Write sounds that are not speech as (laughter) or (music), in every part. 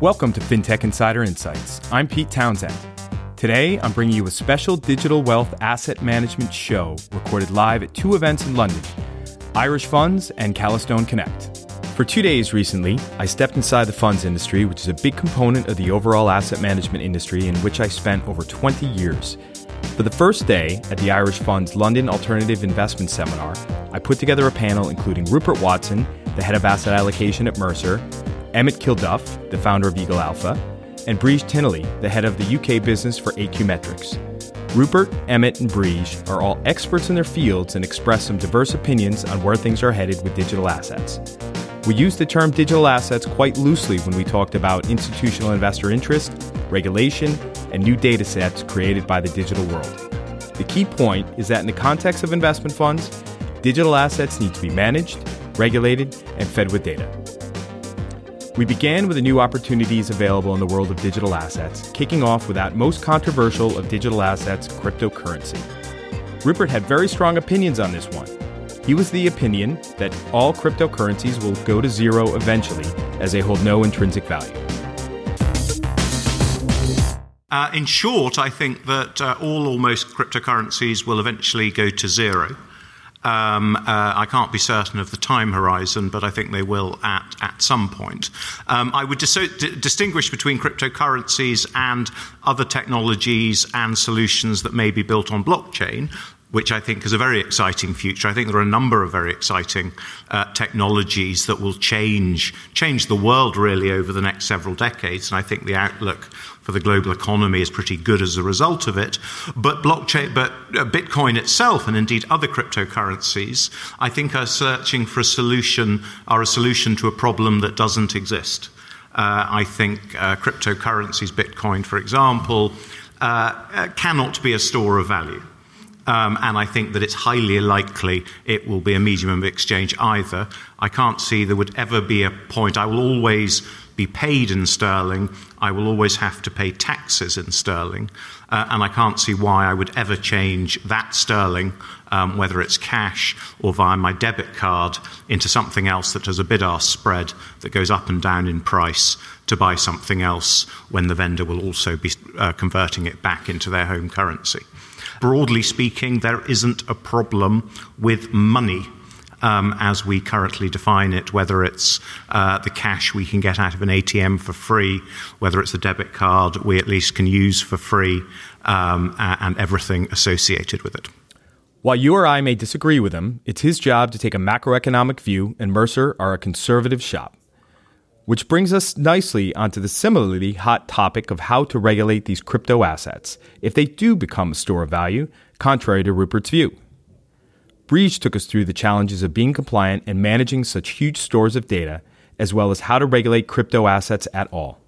Welcome to FinTech Insider Insights. I'm Pete Townsend. Today, I'm bringing you a special digital wealth asset management show recorded live at two events in London Irish Funds and Calastone Connect. For two days recently, I stepped inside the funds industry, which is a big component of the overall asset management industry in which I spent over 20 years. For the first day at the Irish Fund's London Alternative Investment Seminar, I put together a panel including Rupert Watson, the head of asset allocation at Mercer, Emmett Kilduff, the founder of Eagle Alpha, and Breege Tinnelly, the head of the UK business for AQ Metrics. Rupert, Emmett, and Breege are all experts in their fields and express some diverse opinions on where things are headed with digital assets. We used the term digital assets quite loosely when we talked about institutional investor interest, regulation, and new data sets created by the digital world. The key point is that in the context of investment funds, digital assets need to be managed, regulated, and fed with data. We began with the new opportunities available in the world of digital assets, kicking off with that most controversial of digital assets, cryptocurrency. Rupert had very strong opinions on this one. He was the opinion that all cryptocurrencies will go to zero eventually, as they hold no intrinsic value. Uh, in short, I think that uh, all almost cryptocurrencies will eventually go to zero. Um, uh, I can't be certain of the time horizon, but I think they will at, at some point. Um, I would distinguish between cryptocurrencies and other technologies and solutions that may be built on blockchain which I think is a very exciting future. I think there are a number of very exciting uh, technologies that will change change the world really over the next several decades, and I think the outlook for the global economy is pretty good as a result of it. But blockchain, but uh, Bitcoin itself, and indeed other cryptocurrencies, I think are searching for a solution, are a solution to a problem that doesn't exist. Uh, I think uh, cryptocurrencies, Bitcoin, for example, uh, uh, cannot be a store of value. Um, and I think that it's highly likely it will be a medium of exchange either. I can't see there would ever be a point. I will always be paid in sterling. I will always have to pay taxes in sterling. Uh, and I can't see why I would ever change that sterling, um, whether it's cash or via my debit card, into something else that has a bid ask spread that goes up and down in price to buy something else when the vendor will also be uh, converting it back into their home currency. Broadly speaking, there isn't a problem with money um, as we currently define it, whether it's uh, the cash we can get out of an ATM for free, whether it's a debit card we at least can use for free, um, and everything associated with it. While you or I may disagree with him, it's his job to take a macroeconomic view, and Mercer are a conservative shop. Which brings us nicely onto the similarly hot topic of how to regulate these crypto assets if they do become a store of value, contrary to Rupert's view. Breege took us through the challenges of being compliant and managing such huge stores of data, as well as how to regulate crypto assets at all.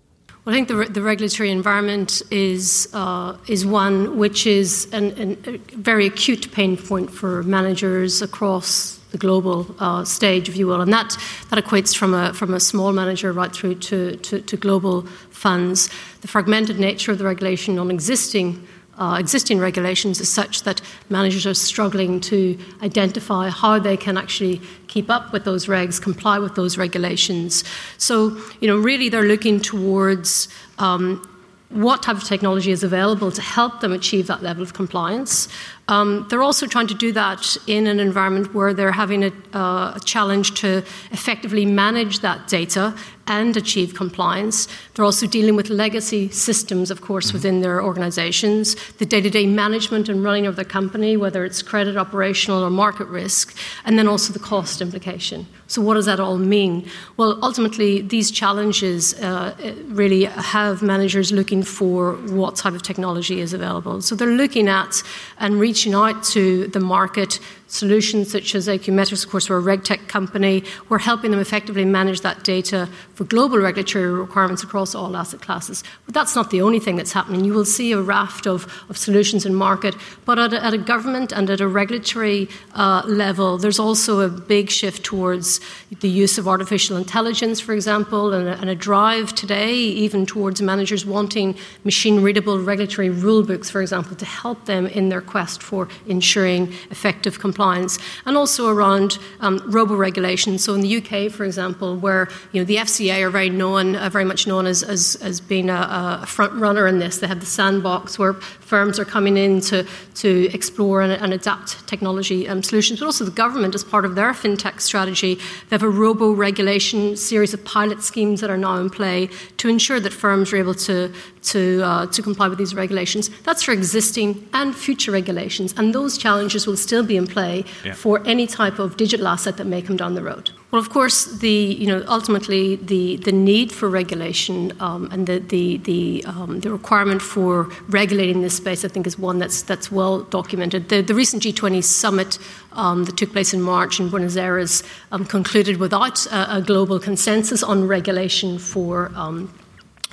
Well, I think the, the regulatory environment is uh, is one which is an, an, a very acute pain point for managers across the global uh, stage, if you will, and that, that equates from a, from a small manager right through to, to, to global funds. The fragmented nature of the regulation on existing uh, existing regulations is such that managers are struggling to identify how they can actually keep up with those regs, comply with those regulations. So, you know, really they're looking towards um, what type of technology is available to help them achieve that level of compliance. Um, they're also trying to do that in an environment where they're having a, uh, a challenge to effectively manage that data and achieve compliance. They're also dealing with legacy systems, of course, mm-hmm. within their organizations, the day to day management and running of the company, whether it's credit, operational, or market risk, and then also the cost implication. So, what does that all mean? Well, ultimately, these challenges uh, really have managers looking for what type of technology is available. So, they're looking at and reaching out to the market solutions such as AQ Metrics, of course, we're a RegTech company. We're helping them effectively manage that data for global regulatory requirements across all asset classes. But that's not the only thing that's happening. You will see a raft of, of solutions in market, but at a, at a government and at a regulatory uh, level, there's also a big shift towards the use of artificial intelligence, for example, and a, and a drive today even towards managers wanting machine readable regulatory rule books, for example, to help them in their quest for ensuring effective compliance compliance, and also around um, robo-regulation. So in the UK, for example, where you know the FCA are very known, uh, very much known as, as, as being a, a, front runner in this. They have the sandbox where firms are coming in to, to explore and, and adapt technology um, solutions, but also the government, as part of their fintech strategy, they have a robo-regulation series of pilot schemes that are now in play to ensure that firms are able to to, uh, to comply with these regulations. That's for existing and future regulations, and those challenges will still be in play yeah. for any type of digital asset that may come down the road. Well, of course, the you know ultimately the, the need for regulation um, and the the the, um, the requirement for regulating this space, I think, is one that's that's well documented. The, the recent G20 summit um, that took place in March in Buenos Aires um, concluded without a, a, global consensus on regulation for um,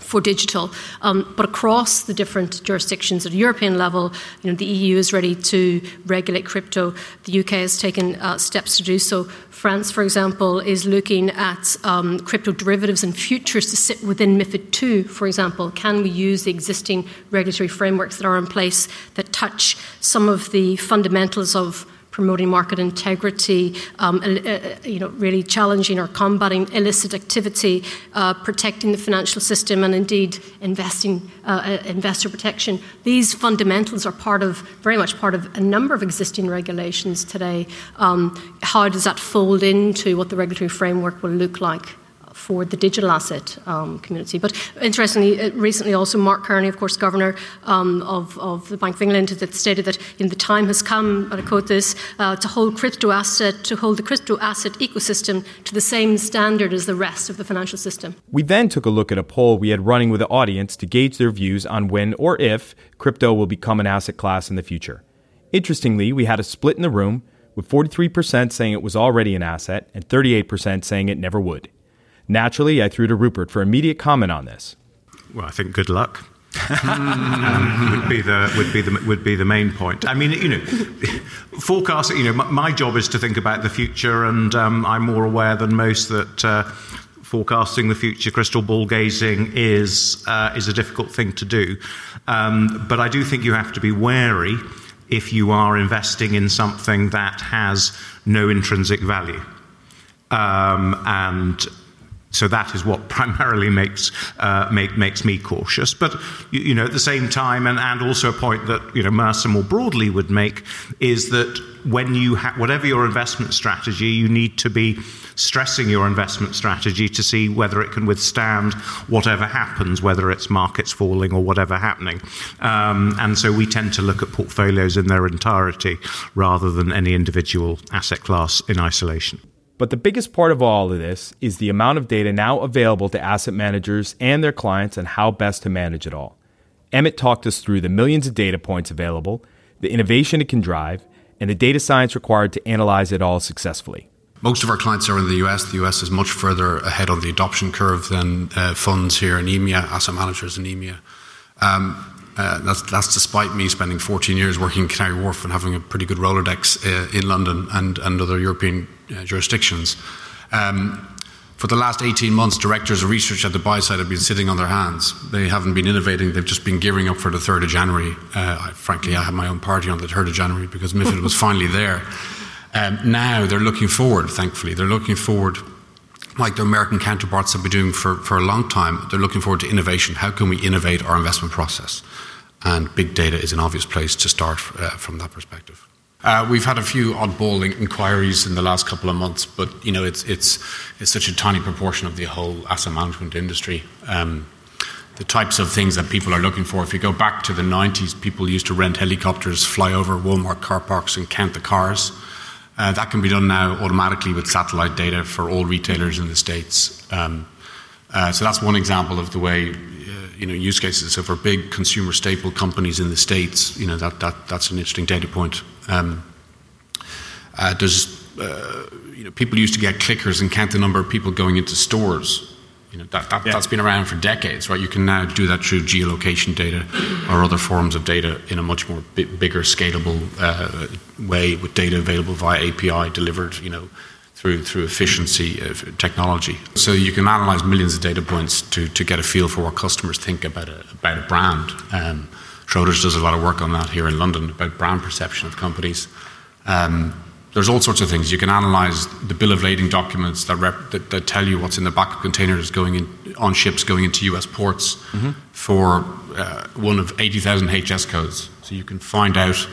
for digital. Um, but across the different jurisdictions at a European level, you know, the EU is ready to regulate crypto. The UK has taken uh, steps to do so. France, for example, is looking at um, crypto derivatives and futures to sit within MIFID II, for example. Can we use the existing regulatory frameworks that are in place that touch some of the fundamentals of promoting market integrity, um, uh, uh, you know, really challenging or combating illicit activity, uh, protecting the financial system, and indeed investing uh, uh, investor protection. These fundamentals are part of very much part of a number of existing regulations today. Um, how does that fold into what the regulatory framework will look like? For the digital asset um, community. But interestingly, uh, recently also Mark Carney, of course, governor um, of, of, the Bank of England, that stated that know, the time has come, and I quote this, uh, to hold crypto asset to hold the crypto asset ecosystem to the same standard as the rest of the financial system. We then took a look at a poll we had running with the audience to gauge their views on when or if crypto will become an asset class in the future. Interestingly, we had a split in the room, with 43% saying it was already an asset and 38% saying it never would. Naturally, I threw to Rupert for immediate comment on this. Well, I think good luck. (laughs) um, would be the would be the would be the main point. I mean, you know, forecasting. You know, my, my job is to think about the future, and um, I'm more aware than most that. Uh, forecasting the future, crystal ball gazing is uh, is a difficult thing to do, um, but I do think you have to be wary if you are investing in something that has no intrinsic value. Um, and so that is what (laughs) primarily makes uh, make, makes me cautious. But you, you, know, at the same time, and, and also a point that you know Mercer more broadly would make is that when you ha- whatever your investment strategy, you need to be stressing your investment strategy to see whether it can withstand whatever happens, whether it's markets falling or whatever happening. Um, and so we tend to look at portfolios in their entirety rather than any individual asset class in isolation. But the biggest part of all of this is the amount of data now available to asset managers and their clients and how best to manage it all. Emmett talked us through the millions of data points available, the innovation it can drive, and the data science required to analyze it all successfully. Most of our clients are in the US. The US is much further ahead on the adoption curve than uh, funds here in EMEA, asset managers in EMEA. Um, uh, that's, that's, despite me spending 14 years working in Canary Wharf and having a pretty good Rolodex uh, in London and, and other European uh, jurisdictions. Um, for the last 18 months, directors of research at the buy side have been sitting on their hands. They haven't been innovating, they've just been gearing up for the 3rd of January. Uh, I, frankly, I had my own party on the 3rd of January because MIFID was (laughs) finally there. Um, now they're looking forward, thankfully. They're looking forward like their American counterparts have been doing for, for a long time. They're looking forward to innovation. How can we innovate our investment process? And big data is an obvious place to start uh, from that perspective. Uh, we've had a few oddball inquiries in the last couple of months, but you know it's it's it's such a tiny proportion of the whole asset management industry. Um, the types of things that people are looking for. If you go back to the 90s, people used to rent helicopters, fly over Walmart car parks, and count the cars. Uh, that can be done now automatically with satellite data for all retailers in the States. Um, uh, so that's one example of the way you know, use cases. So for big consumer staple companies in the States, you know, that, that, that's an interesting data point. Um, uh, there's, uh, you know, people used to get clickers and count the number of people going into stores. You know, that, that, yeah. that's been around for decades, right? You can now do that through geolocation data or other forms of data in a much more bigger, scalable uh, way with data available via API delivered, you know, through through efficiency of technology. So you can analyze millions of data points to, to get a feel for what customers think about a about a brand. Um, Schroders does a lot of work on that here in London about brand perception of companies. Um, there's all sorts of things. You can analyze the bill of lading documents that, rep, that, that, tell you what's in the back of containers going in, on ships going into US ports mm-hmm. for uh, one of 80,000 HS codes. So you can find out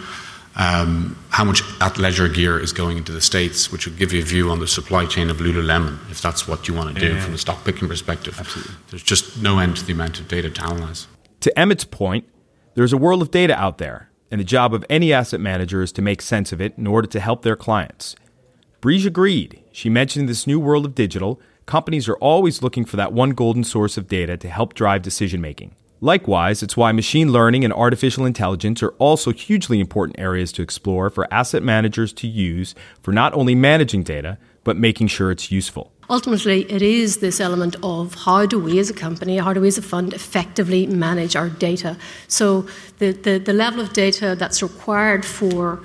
Um, how much athleisure gear is going into the States, which will give you a view on the supply chain of Lululemon, if that's what you want to do yeah. from a stock picking perspective. Absolutely. There's just no end to the amount of data to analyze. To Emmett's point, there's a world of data out there and the job of any asset manager is to make sense of it in order to help their clients. Breege agreed. She mentioned this new world of digital, companies are always looking for that one golden source of data to help drive decision making. Likewise, it's why machine learning and artificial intelligence are also hugely important areas to explore for asset managers to use for not only managing data, but making sure it's useful. Ultimately, it is this element of how do we as a company, how do we as a fund effectively manage our data. So, the, the, the level of data that's required for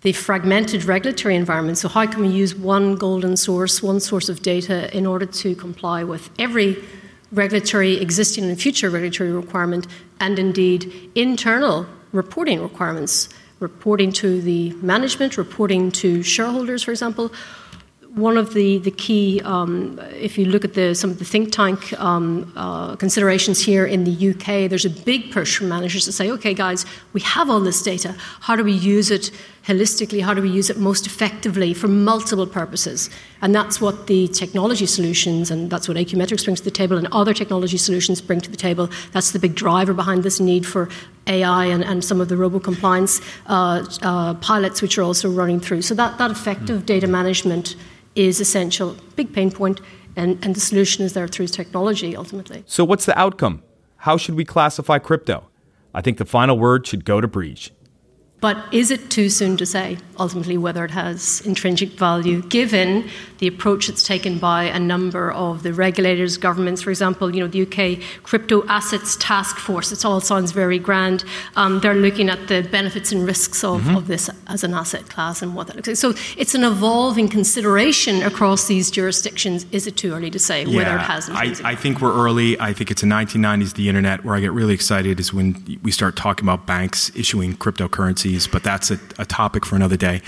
the fragmented regulatory environment. So, how can we use one golden source, one source of data in order to comply with every regulatory, existing and future regulatory requirement, and indeed internal reporting requirements, reporting to the management, reporting to shareholders, for example? one of the, the key, um, if you look at the, some of the think tank um, uh, considerations here in the UK, there's a big push from managers to say, okay, guys, we have all this data. How do we use it holistically? How do we use it most effectively for multiple purposes? And that's what the technology solutions, and that's what Metrics brings to the table, and other technology solutions bring to the table. That's the big driver behind this need for AI and, and some of the robo compliance uh, uh, pilots, which are also running through. So that, that effective data management is essential, big pain point, and, and the solution is there through technology ultimately. So, what's the outcome? How should we classify crypto? I think the final word should go to Breege. But is it too soon to say ultimately whether it has intrinsic value, given the approach that's taken by a number of the regulators, governments, for example, you know, the UK Crypto Assets Task Force, it all sounds very grand. Um, they're looking at the benefits and risks of, mm-hmm. of, this as an asset class and what that looks like. So it's an evolving consideration across these jurisdictions. Is it too early to say yeah, whether it has intrinsic I, I think we're early. I think it's a 1990s, the internet. Where I get really excited is when we start talking about banks issuing but that's a, a topic for another day.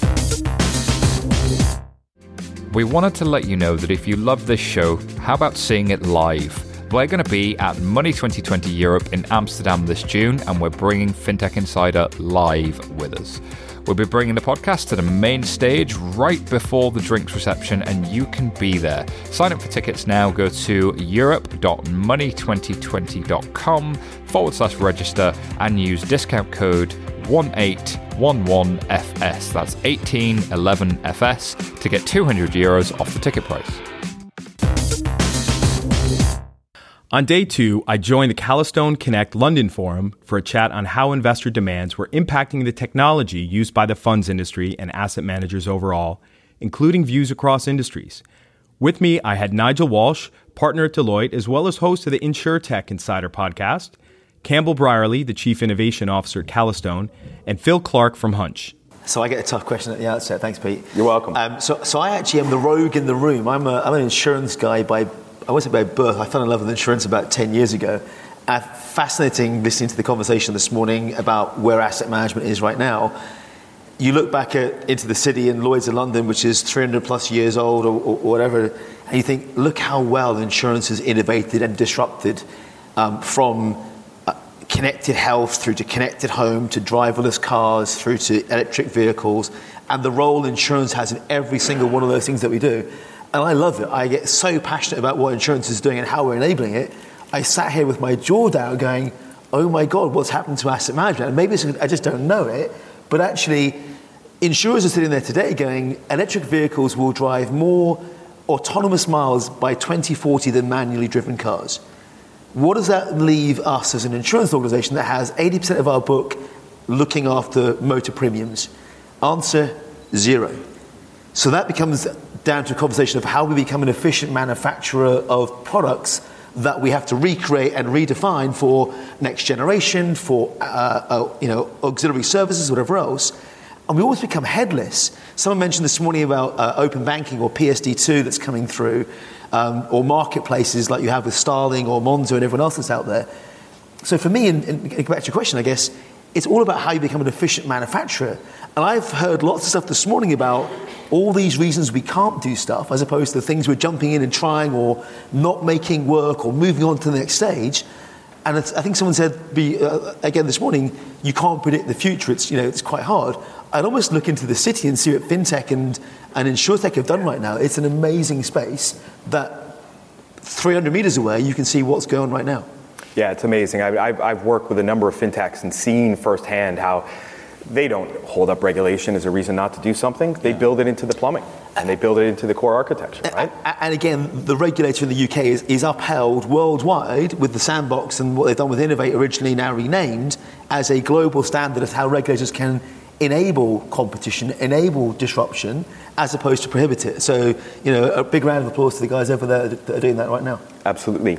We wanted to let you know that if you love this show, how about seeing it live? We're going to be at Money 2020 Europe in Amsterdam this June, and we're bringing FinTech Insider live with us. We'll be bringing the podcast to the main stage right before the drinks reception, and you can be there. Sign up for tickets now. Go to europe.money2020.com forward slash register and use discount code 1811FS. That's 1811FS to get 200 euros off the ticket price. On day two, I joined the Calastone Connect London Forum for a chat on how investor demands were impacting the technology used by the funds industry and asset managers overall, including views across industries. With me, I had Nigel Walsh, partner at Deloitte, as well as host of the InsurTech Insider podcast, Campbell Brierley, the Chief Innovation Officer at Calastone, and Phil Clark from Hunch. So I get a tough question at the outset. Thanks, Pete. You're welcome. Um, so, so I actually am the rogue in the room. I'm, a, I'm an insurance guy by, I wasn't by birth. I fell in love with insurance about 10 years ago. Uh, fascinating listening to the conversation this morning about where asset management is right now. You look back at, into the city in Lloyd's of London, which is 300 plus years old or, or, or whatever, and you think, look how well insurance has innovated and disrupted um, from connected health through to connected home to driverless cars through to electric vehicles and the role insurance has in every single one of those things that we do. And I love it. I get so passionate about what insurance is doing and how we're enabling it. I sat here with my jaw down going, oh my God, what's happened to asset management? And maybe I just don't know it, but actually, insurers are sitting there today going, electric vehicles will drive more autonomous miles by 2040 than manually driven cars. What does that leave us as an insurance organization that has 80% of our book looking after motor premiums? Answer zero. So that becomes down to a conversation of how we become an efficient manufacturer of products that we have to recreate and redefine for next generation, for uh, uh, you know auxiliary services, whatever else. And we always become headless. Someone mentioned this morning about uh, open banking or PSD2 that's coming through um, or marketplaces like you have with Starling or Monzo and everyone else that's out there. So for me, and, back to your question, I guess, it's all about how you become an efficient manufacturer. And I've heard lots of stuff this morning about all these reasons we can't do stuff, as opposed to the things we're jumping in and trying or not making work or moving on to the next stage. And I think someone said be, uh, again this morning, you can't predict the future. It's you know it's quite hard. I'd almost look into the city and see what fintech and and in insurtech have done right now. It's an amazing space that 300 meters away you can see what's going on right now. Yeah, it's amazing. I, I've, I've worked with a number of fintechs and seen firsthand how they don't hold up regulation as a reason not to do something. They build it into the plumbing and they build it into the core architecture, right? And again, the regulator in the UK is, is, upheld worldwide with the sandbox and what they've done with Innovate, originally now renamed, as a global standard of how regulators can enable competition, enable disruption, as opposed to prohibit it. So, you know, a big round of applause to the guys over there that are doing that right now. Absolutely.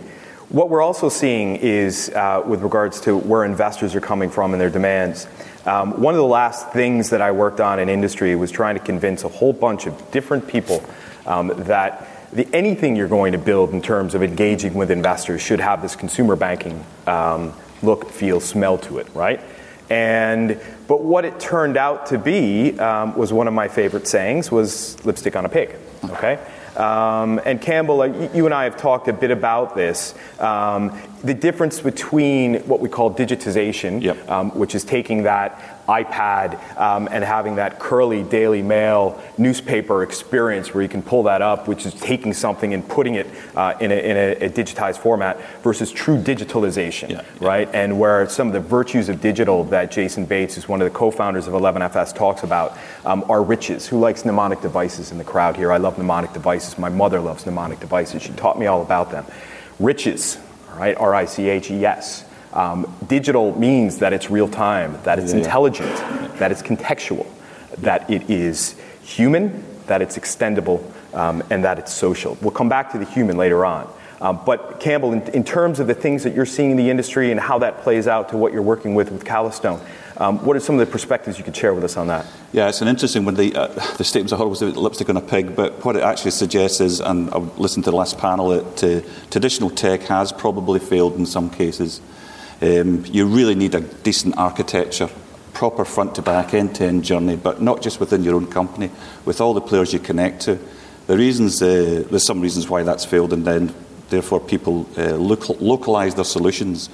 What we're also seeing is, uh, with regards to where investors are coming from and their demands, um, one of the last things that I worked on in industry was trying to convince a whole bunch of different people um, that the, anything you're going to build in terms of engaging with investors should have this consumer banking um, look, feel, smell to it, right? And but what it turned out to be um, was one of my favorite sayings was lipstick on a pig. Okay. Um, and Campbell, you and I have talked a bit about this. Um, the difference between what we call digitization, yep. um, which is taking that iPad um, and having that curly Daily Mail newspaper experience where you can pull that up, which is taking something and putting it uh, in, a, in a, a, digitized format, versus true digitalization, yeah, right? And where some of the virtues of digital that Jason Bates, who's one of the co-founders of 11FS, talks about um, are riches. Who likes mnemonic devices in the crowd here? I love mnemonic devices. My mother loves mnemonic devices. She taught me all about them. Riches, right, R-I-C-H-E-S. Um, digital means that it's real time, that it's yeah, intelligent, yeah. that it's contextual, that it is human, that it's extendable, um, and that it's social. We'll come back to the human later on. Um, but Campbell, in, in, terms of the things that you're seeing in the industry and how that plays out to what you're working with with Calastone, um, what are some of the perspectives you could share with us on that? Yeah, it's an interesting one. The, uh, the statements I heard was lipstick on a pig, but what it actually suggests is, and I've listened to the last panel, that uh, traditional tech has probably failed in some cases. Um, you really need a decent architecture, proper front to back, end to end journey, but not just within your own company, with all the players you connect to. The reasons, uh, there's some reasons why that's failed, and then therefore people uh, local, localize their solutions.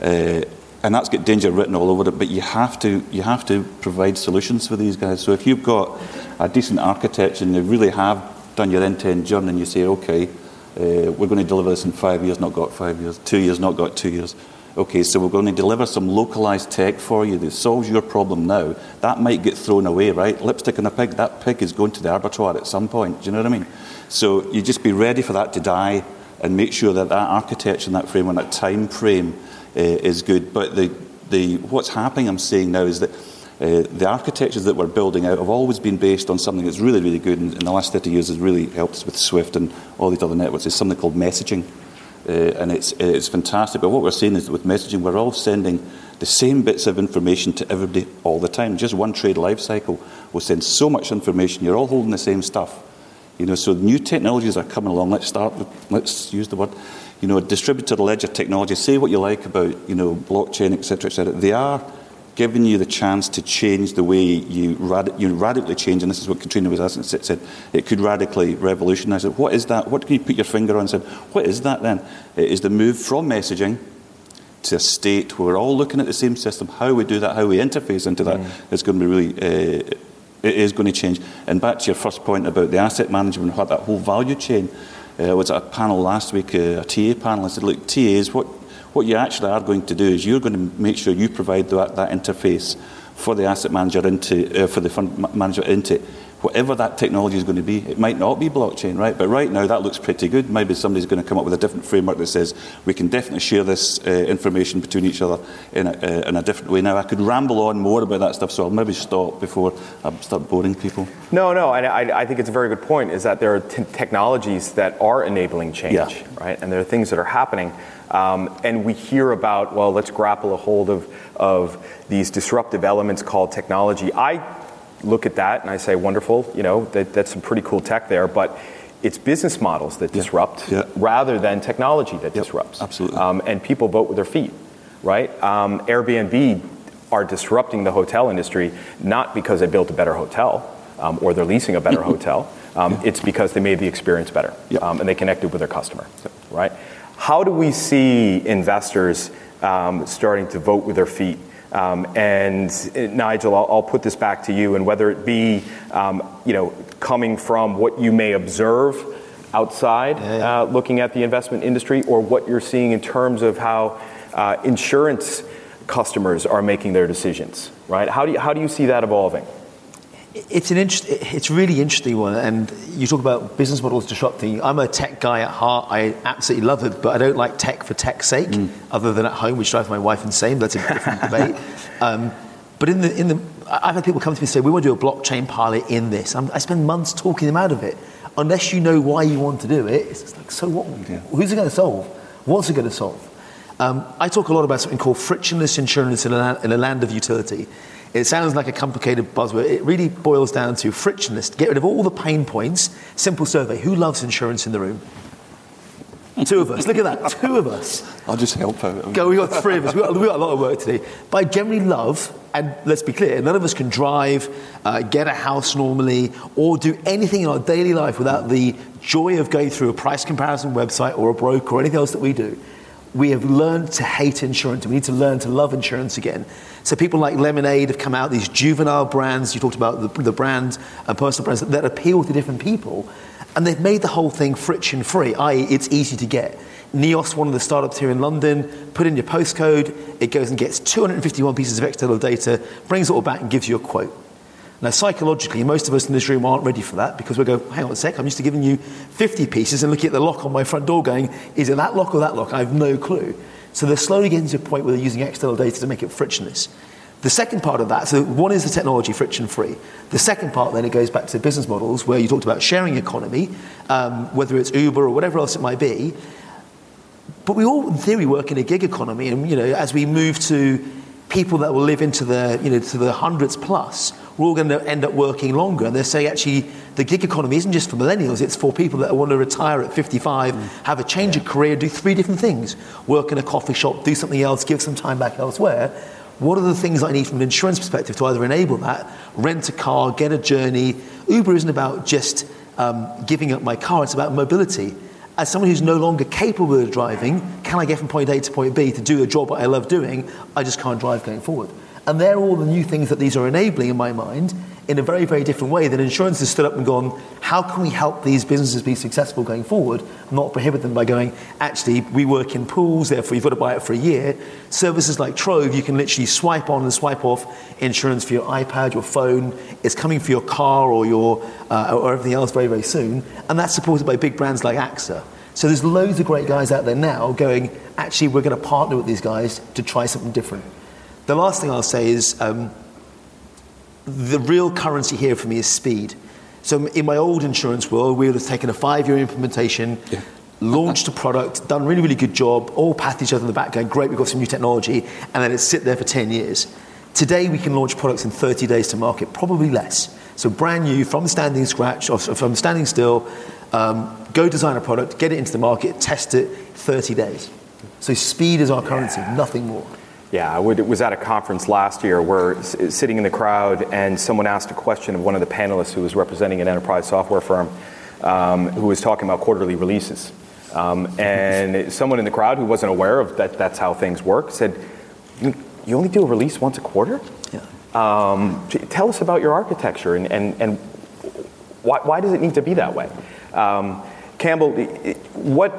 Uh, and that's got danger written all over it, but you have to you have to provide solutions for these guys. So if you've got a decent architecture and you really have done your end-to-end journey, and you say, okay, uh, we're going to deliver this in five years, not got five years, two years, not got two years, Okay, so we're going to deliver some localized tech for you that solves your problem now. That might get thrown away, right? Lipstick on a pig, that pig is going to the abattoir at some point. Do you know what I mean? So you just be ready for that to die and make sure that that architecture and that framework, that time frame is good. But the, the, what's happening, I'm saying now, is that uh, the architectures that we're building out have always been based on something that's really, really good, and in the last 30 years has really helped us with Swift and all these other networks. It's something called messaging. Uh, and it's, it's fantastic. But what we're seeing is with messaging, we're all sending the same bits of information to everybody all the time. Just one trade life cycle will send so much information. You're all holding the same stuff. You know, so new technologies are coming along. Let's start with, let's use the word, you know, distributed ledger technology. Say what you like about, you know, blockchain, et cetera, et cetera, They are giving you the chance to change the way you, rad- you radically change, and this is what Katrina was asking, said, it could radically revolutionise it. What is that? What can you put your finger on say, what is that then? It is the move from messaging to a state where we're all looking at the same system. How we do that, how we interface into that, mm. is going to be really, uh, it is going to change. And back to your first point about the asset management, what that whole value chain, I was at a panel last week, uh, a TA panel, I said, look, TAs, what what you actually are going to do is you're going to make sure you provide that, that interface for the asset manager into, uh, for the fund manager into whatever that technology is going to be. It might not be blockchain, right? But right now that looks pretty good. Maybe somebody's going to come up with a different framework that says we can definitely share this uh, information between each other in a, uh, in a different way. Now I could ramble on more about that stuff, so I'll maybe stop before I start boring people. No, no, I, I think it's a very good point. Is that there are t- technologies that are enabling change, yeah. right? And there are things that are happening. Um, and we hear about, well, let's grapple a hold of, of these disruptive elements called technology. I look at that and I say, wonderful, you know, that, that's some pretty cool tech there, but it's business models that disrupt yeah. rather than technology that disrupts. Absolutely. Um, and people vote with their feet, right? Um, Airbnb are disrupting the hotel industry not because they built a better hotel um, or they're leasing a better (laughs) hotel. Um, it's because they made the experience better um, and they connected with their customer, right? How do we see investors um, starting to vote with their feet? Um, and uh, Nigel, I'll, I'll put this back to you, and whether it be, um, you know, coming from what you may observe outside, Uh, looking at the investment industry, or what you're seeing in terms of how uh, insurance customers are making their decisions, right? How do you, how do you see that evolving? It's an interest, it's really interesting one, and you talk about business models disrupting. I'm a tech guy at heart. I absolutely love it, but I don't like tech for tech's sake, other than at home, which drives my wife insane. That's a different (laughs) debate. Um, but in the in the, I've had people come to me and say, "We want to do a blockchain pilot in this." I'm, I spend months talking them out of it. Unless you know why you want to do it, it's just like, so what? Who's it going to solve? What's it going to solve? Um, I talk a lot about something called frictionless insurance in a, land, in a land of utility. It sounds like a complicated buzzword. It really boils down to frictionless. Get rid of all the pain points. Simple survey. Who loves insurance in the room? Two of us. Look at that. Two of us. I'll just help out. Go, we've got three of us. We got, we got a lot of work today. But I generally love, and let's be clear, none of us can drive, uh, get a house normally, or do anything in our daily life without the joy of going through a price comparison website or a broker or anything else that we do. We have learned to hate insurance. We need to learn to love insurance again. So people like Lemonade have come out, these juvenile brands, you talked about the, the brand and personal brands that appeal to different people. And they've made the whole thing friction free, i.e., it's easy to get. Neos, one of the startups here in London, put in your postcode, it goes and gets 251 pieces of external data, brings it all back and gives you a quote. Now, psychologically, most of us in this room aren't ready for that because we go, hang on a sec, I'm used to giving you 50 pieces and looking at the lock on my front door going, is it that lock or that lock? I have no clue. So they're slowly getting to a point where they're using external data to make it frictionless. The second part of that, so one is the technology friction free. The second part then it goes back to business models where you talked about sharing economy, um, whether it's Uber or whatever else it might be. But we all, in theory, work in a gig economy, and you know, as we move to people that will live into the, you know, to the hundreds plus, we're all going to end up working longer. And they're saying actually, the gig economy isn't just for millennials; it's for people that want to retire at 55, have a change of career, do three different things: work in a coffee shop, do something else, give some time back elsewhere. What are the things I need from an insurance perspective to either enable that, rent a car, get a journey? Uber isn't about just um, giving up my car; it's about mobility as someone who's no longer capable of driving, can I get from point A to point B to do a job that I love doing? I just can't drive going forward. And they're all the new things that these are enabling in my mind in a very, very different way. That insurance has stood up and gone, how can we help these businesses be successful going forward, not prohibit them by going, actually, we work in pools, therefore you've got to buy it for a year. Services like Trov, you can literally swipe on and swipe off insurance for your iPad, your phone. It's coming for your car or, your, uh, or everything else very, very soon. And that's supported by big brands like AXA. So there's loads of great guys out there now going, actually, we're going to partner with these guys to try something different. The last thing I'll say is um, the real currency here for me is speed. So in my old insurance world, we would have taken a five-year implementation, launched a product, done a really, really good job, all pat each other on the back, going, great, we've got some new technology, and then it sit there for 10 years. Today, we can launch products in 30 days to market, probably less. So brand new, from standing scratch, or from standing still, um, go design a product, get it into the market, test it, 30 days. So speed is our currency, nothing more. Yeah, I would, was at a conference last year where sitting in the crowd and someone asked a question of one of the panelists who was representing an enterprise software firm um, who was talking about quarterly releases. Um, and (laughs) someone in the crowd who wasn't aware of that, that's how things work said, you, you only do a release once a quarter? Yeah. Um, tell us about your architecture and, and, and why, why does it need to be that way? Um, Campbell, what,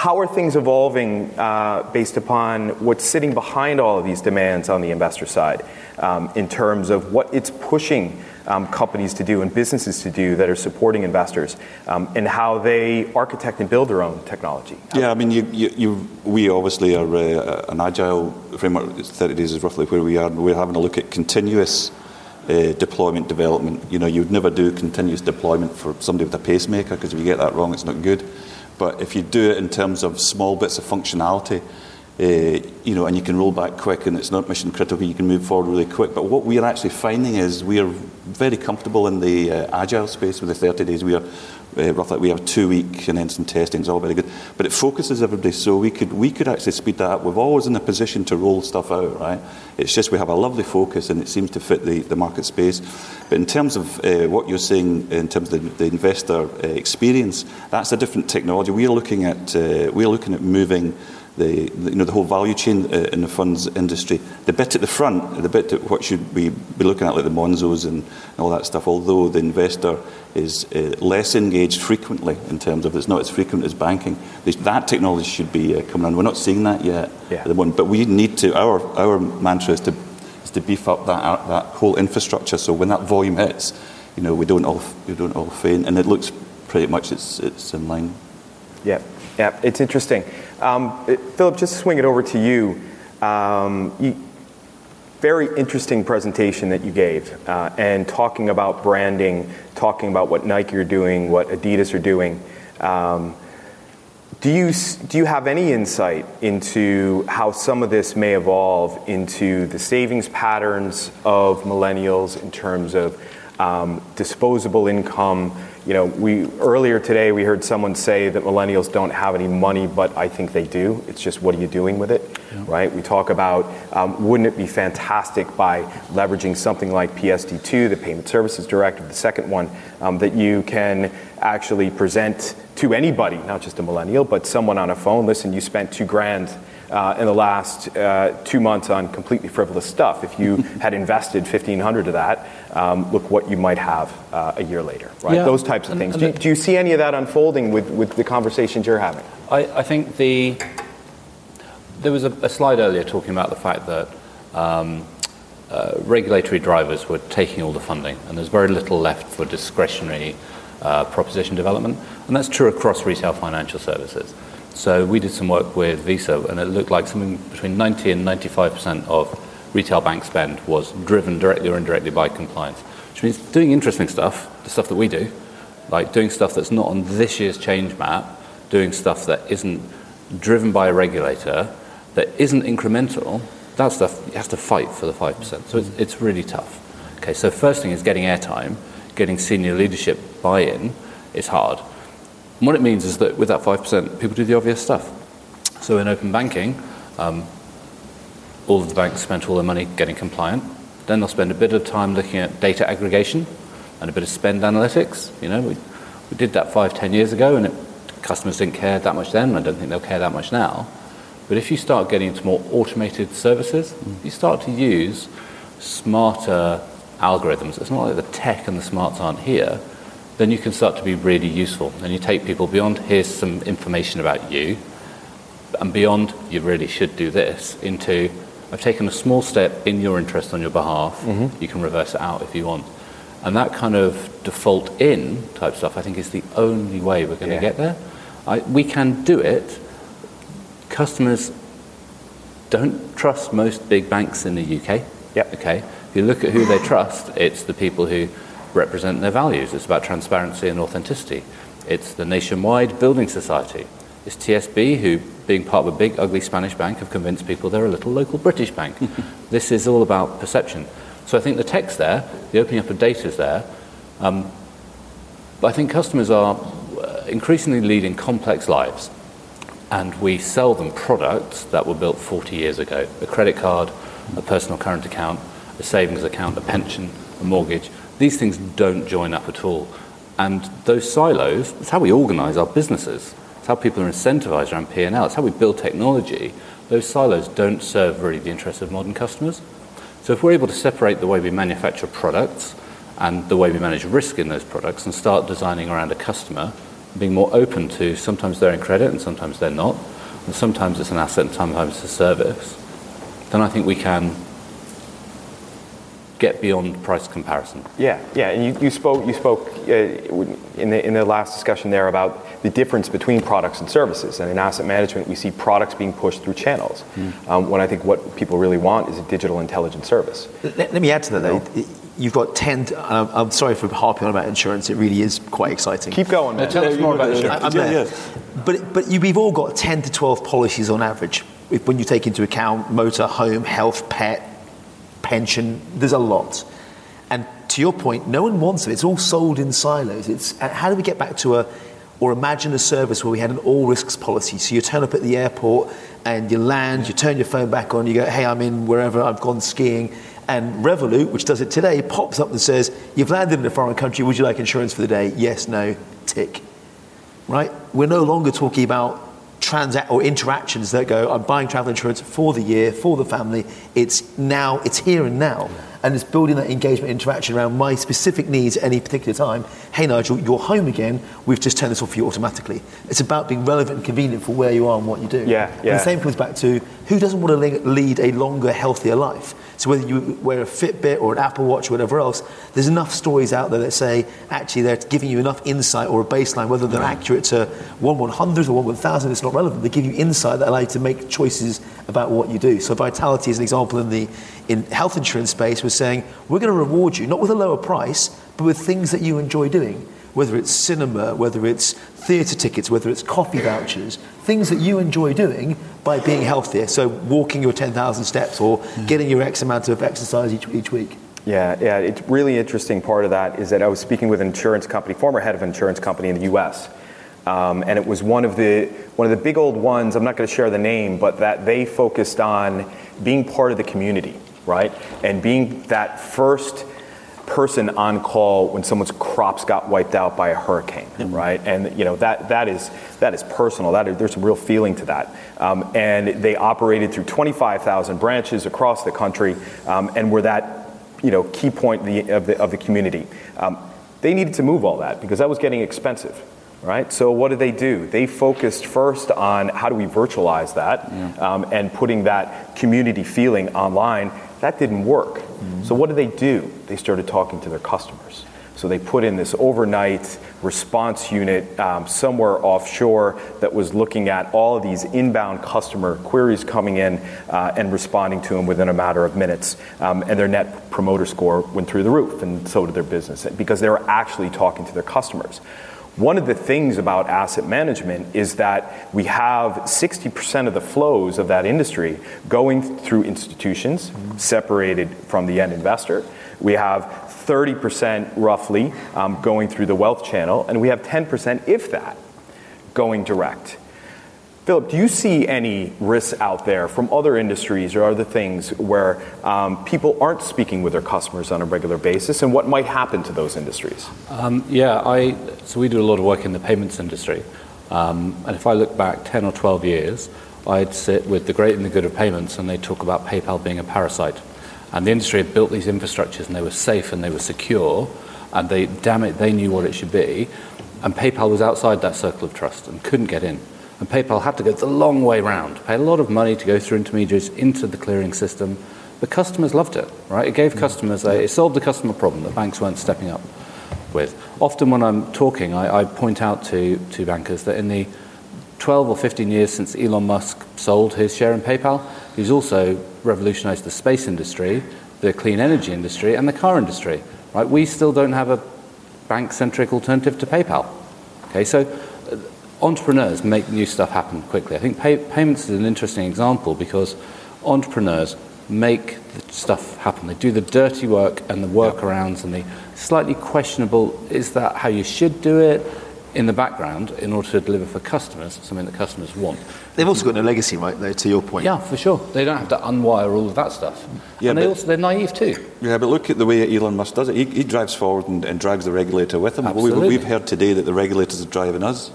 how are things evolving uh, based upon what's sitting behind all of these demands on the investor side um, in terms of what it's pushing um, companies to do and businesses to do that are supporting investors um, and how they architect and build their own technology? Yeah, I mean, you, you, you, we obviously are uh, an agile framework. 30 days is roughly where we are. We're having a look at continuous uh, deployment development. You know, you'd never do continuous deployment for somebody with a pacemaker because if you get that wrong, it's not good. But if you do it in terms of small bits of functionality, uh, you know, and you can roll back quick and it's not mission critical, you can move forward really quick. But what we are actually finding is we are very comfortable in the uh, agile space with the 30 days. We are uh, roughly we have two week and then some testing. It's all very good, but it focuses everybody. So we could we could actually speed that up. We're always in a position to roll stuff out, right? It's just we have a lovely focus and it seems to fit the, the market space. But in terms of uh, what you're saying in terms of the, the investor uh, experience, that's a different technology. We are looking at uh, we are looking at moving the, the, you know, the whole value chain uh, in the funds industry. The bit at the front, the bit at what should we be looking at, like the Monzos and all that stuff, although the investor is uh, less engaged frequently in terms of it's not as frequent as banking. That technology should be uh, coming on. We're not seeing that yet yeah. at the moment, but we need to, our, our mantra is to, is to beef up that, that whole infrastructure so when that volume hits, you know, we don't all, we don't all faint, and it looks pretty much it's, it's in line. Yeah, yeah, it's interesting. Um, Philip, just swing it over to you. Um, you very interesting presentation that you gave, uh, and talking about branding, talking about what Nike are doing, what Adidas are doing. Um, do you do you have any insight into how some of this may evolve into the savings patterns of millennials in terms of um, disposable income? You know, we earlier today we heard someone say that millennials don't have any money, but I think they do. It's just what are you doing with it, yeah. right? We talk about um, wouldn't it be fantastic by leveraging something like PSD2, the Payment Services Directive, the second one, um, that you can actually present to anybody, not just a millennial, but someone on a phone. Listen, you spent two grand uh, in the last uh, two months on completely frivolous stuff. If you (laughs) had invested 1500 of that, um, look what you might have uh, a year later, right? Yeah. Those types of things. Do, do, you see any of that unfolding with, with the conversations you're having? I, I think the there was a, a, slide earlier talking about the fact that um, uh, regulatory drivers were taking all the funding, and there's very little left for discretionary uh, proposition development, and that's true across retail financial services. So we did some work with Visa, and it looked like something between 90 and 95 percent of retail bank spend was driven directly or indirectly by compliance, which means doing interesting stuff, the stuff that we do, like doing stuff that's not on this year's change map, doing stuff that isn't driven by a regulator, that isn't incremental, that stuff you has to fight for the 5%. So it's, it's really tough. Okay, so first thing is getting airtime, getting senior leadership buy in is hard. And what it means is that with that 5%, people do the obvious stuff. So in open banking, um, all of the banks spent all their money getting compliant. Then they'll spend a bit of time looking at data aggregation and a bit of spend analytics. You know, we, we did that five, ten years ago, and it, customers didn't care that much then. I don't think they'll care that much now. But if you start getting into more automated services, mm. you start to use smarter algorithms. It's not like the tech and the smarts aren't here then you can start to be really useful. And you take people beyond here's some information about you, and beyond you really should do this, into I've taken a small step in your interest on your behalf. Mm-hmm. You can reverse it out if you want. And that kind of default in type stuff, I think, is the only way we're going yeah. to get there. I, we can do it. Customers don't trust most big banks in the UK. Yep. Okay. If you look at who they trust, it's the people who represent their values. It's about transparency and authenticity. It's the Nationwide Building Society. It's TSB, who, being part of a big, ugly Spanish bank, have convinced people they're a little local British bank. (laughs) this is all about perception. So I think the text there, the opening up of data is there. Um, but I think customers are uh, increasingly leading complex lives. And we sell them products that were built 40 years ago a credit card, a personal current account, a savings account, a pension, a mortgage. These things don't join up at all. And those silos, it's how we organize our businesses. It's how people are incentivized around P&L. It's how we build technology. Those silos don't serve really the interests of modern customers. So if we're able to separate the way we manufacture products and the way we manage risk in those products and start designing around a customer, being more open to sometimes they're in credit and sometimes they're not, and sometimes it's an asset and sometimes it's a service, then I think we can get beyond price comparison. Yeah, yeah, and you, you spoke you spoke uh, in the in the last discussion there about the difference between products and services. And in asset management, we see products being pushed through channels. Mm. Um, when I think what people really want is a digital intelligence service. Let, let me add to that. Though. You've got 10, to, I'm sorry for harping on about insurance, it really is quite exciting. Keep going, man. Tell us more about insurance. I, yeah, yeah. But, but you, we've all got 10 to 12 policies on average if, when you take into account motor, home, health, pet, pension, there's a lot. And to your point, no one wants it. It's all sold in silos. It's how do we get back to a or imagine a service where we had an all risks policy. So you turn up at the airport and you land, you turn your phone back on, you go, hey, I'm in wherever, I've gone skiing. And Revolut, which does it today, pops up and says, you've landed in a foreign country, would you like insurance for the day? Yes, no, tick. Right? We're no longer talking about transact or interactions that go, I'm buying travel insurance for the year, for the family. It's now, it's here and now and it's building that engagement interaction around my specific needs at any particular time. Hey, Nigel, you're home again. We've just turned this off for you automatically. It's about being relevant and convenient for where you are and what you do. Yeah, yeah. And the same comes back to who doesn't want to lead a longer, healthier life? So whether you wear a Fitbit or an Apple Watch or whatever else, there's enough stories out there that say actually they're giving you enough insight or a baseline, whether they're accurate to one one hundred or one one thousand, it's not relevant. They give you insight that allow you to make choices about what you do. So Vitality is an example in the in health insurance space was saying we're going to reward you not with a lower price, but with things that you enjoy doing whether it's cinema, whether it's theatre tickets, whether it's coffee vouchers, things that you enjoy doing by being healthier. So walking your 10,000 steps or mm. getting your X amount of exercise each, each week. Yeah, yeah. It's really interesting part of that is that I was speaking with an insurance company, former head of an insurance company in the U.S. Um, and it was one of the one of the big old ones. I'm not going to share the name, but that they focused on being part of the community, right, and being that first person on call when someone's crops got wiped out by a hurricane, mm-hmm. right? And you know that that is that is personal. That is, there's some real feeling to that. Um, and they operated through 25,000 branches across the country, um, and were that you know key point of the of the, of the community. Um, they needed to move all that because that was getting expensive. Right, so what did they do? They focused first on how do we virtualize that yeah. Um, and putting that community feeling online. That didn't work. Mm-hmm. So, what did they do? They started talking to their customers. So, they put in this overnight response unit um, somewhere offshore that was looking at all of these inbound customer queries coming in uh, and responding to them within a matter of minutes. Um, and their net promoter score went through the roof, and so did their business because they were actually talking to their customers. One of the things about asset management is that we have 60% of the flows of that industry going through institutions separated from the end investor. We have 30% roughly um, going through the wealth channel, and we have 10%, if that, going direct. Philip, do you see any risks out there from other industries or other things where um, people aren't speaking with their customers on a regular basis, and what might happen to those industries? Um, yeah, I, so we do a lot of work in the payments industry. Um, and if I look back 10 or 12 years, I'd sit with the great and the good of payments, and they talk about PayPal being a parasite. And the industry had built these infrastructures, and they were safe and they were secure, and they, damn it, they knew what it should be. And PayPal was outside that circle of trust and couldn't get in. And PayPal had to go the long way round, pay a lot of money to go through intermediaries into the clearing system. The customers loved it, right? It gave mm. customers, a, it solved the customer problem that banks weren't stepping up with. Often when I'm talking, I, I point out to, to bankers that in the 12 or 15 years since Elon Musk sold his share in PayPal, he's also revolutionized the space industry, the clean energy industry, and the car industry. Right? We still don't have a bank-centric alternative to PayPal. Okay, so uh, entrepreneurs make new stuff happen quickly. I think pay, payments is an interesting example because entrepreneurs make the stuff happen. They do the dirty work and the workarounds and the slightly questionable is that how you should do it in the background in order to deliver for customers something that customers want. They've also got no legacy, right, though, to your point. Yeah, for sure. They don't have to unwire all of that stuff. Yeah, and they also, they're naive too. Yeah, but look at the way Elon Musk does it. He, he drives forward and, and, drags the regulator with him. Absolutely. We, we've heard today that the regulators are driving us.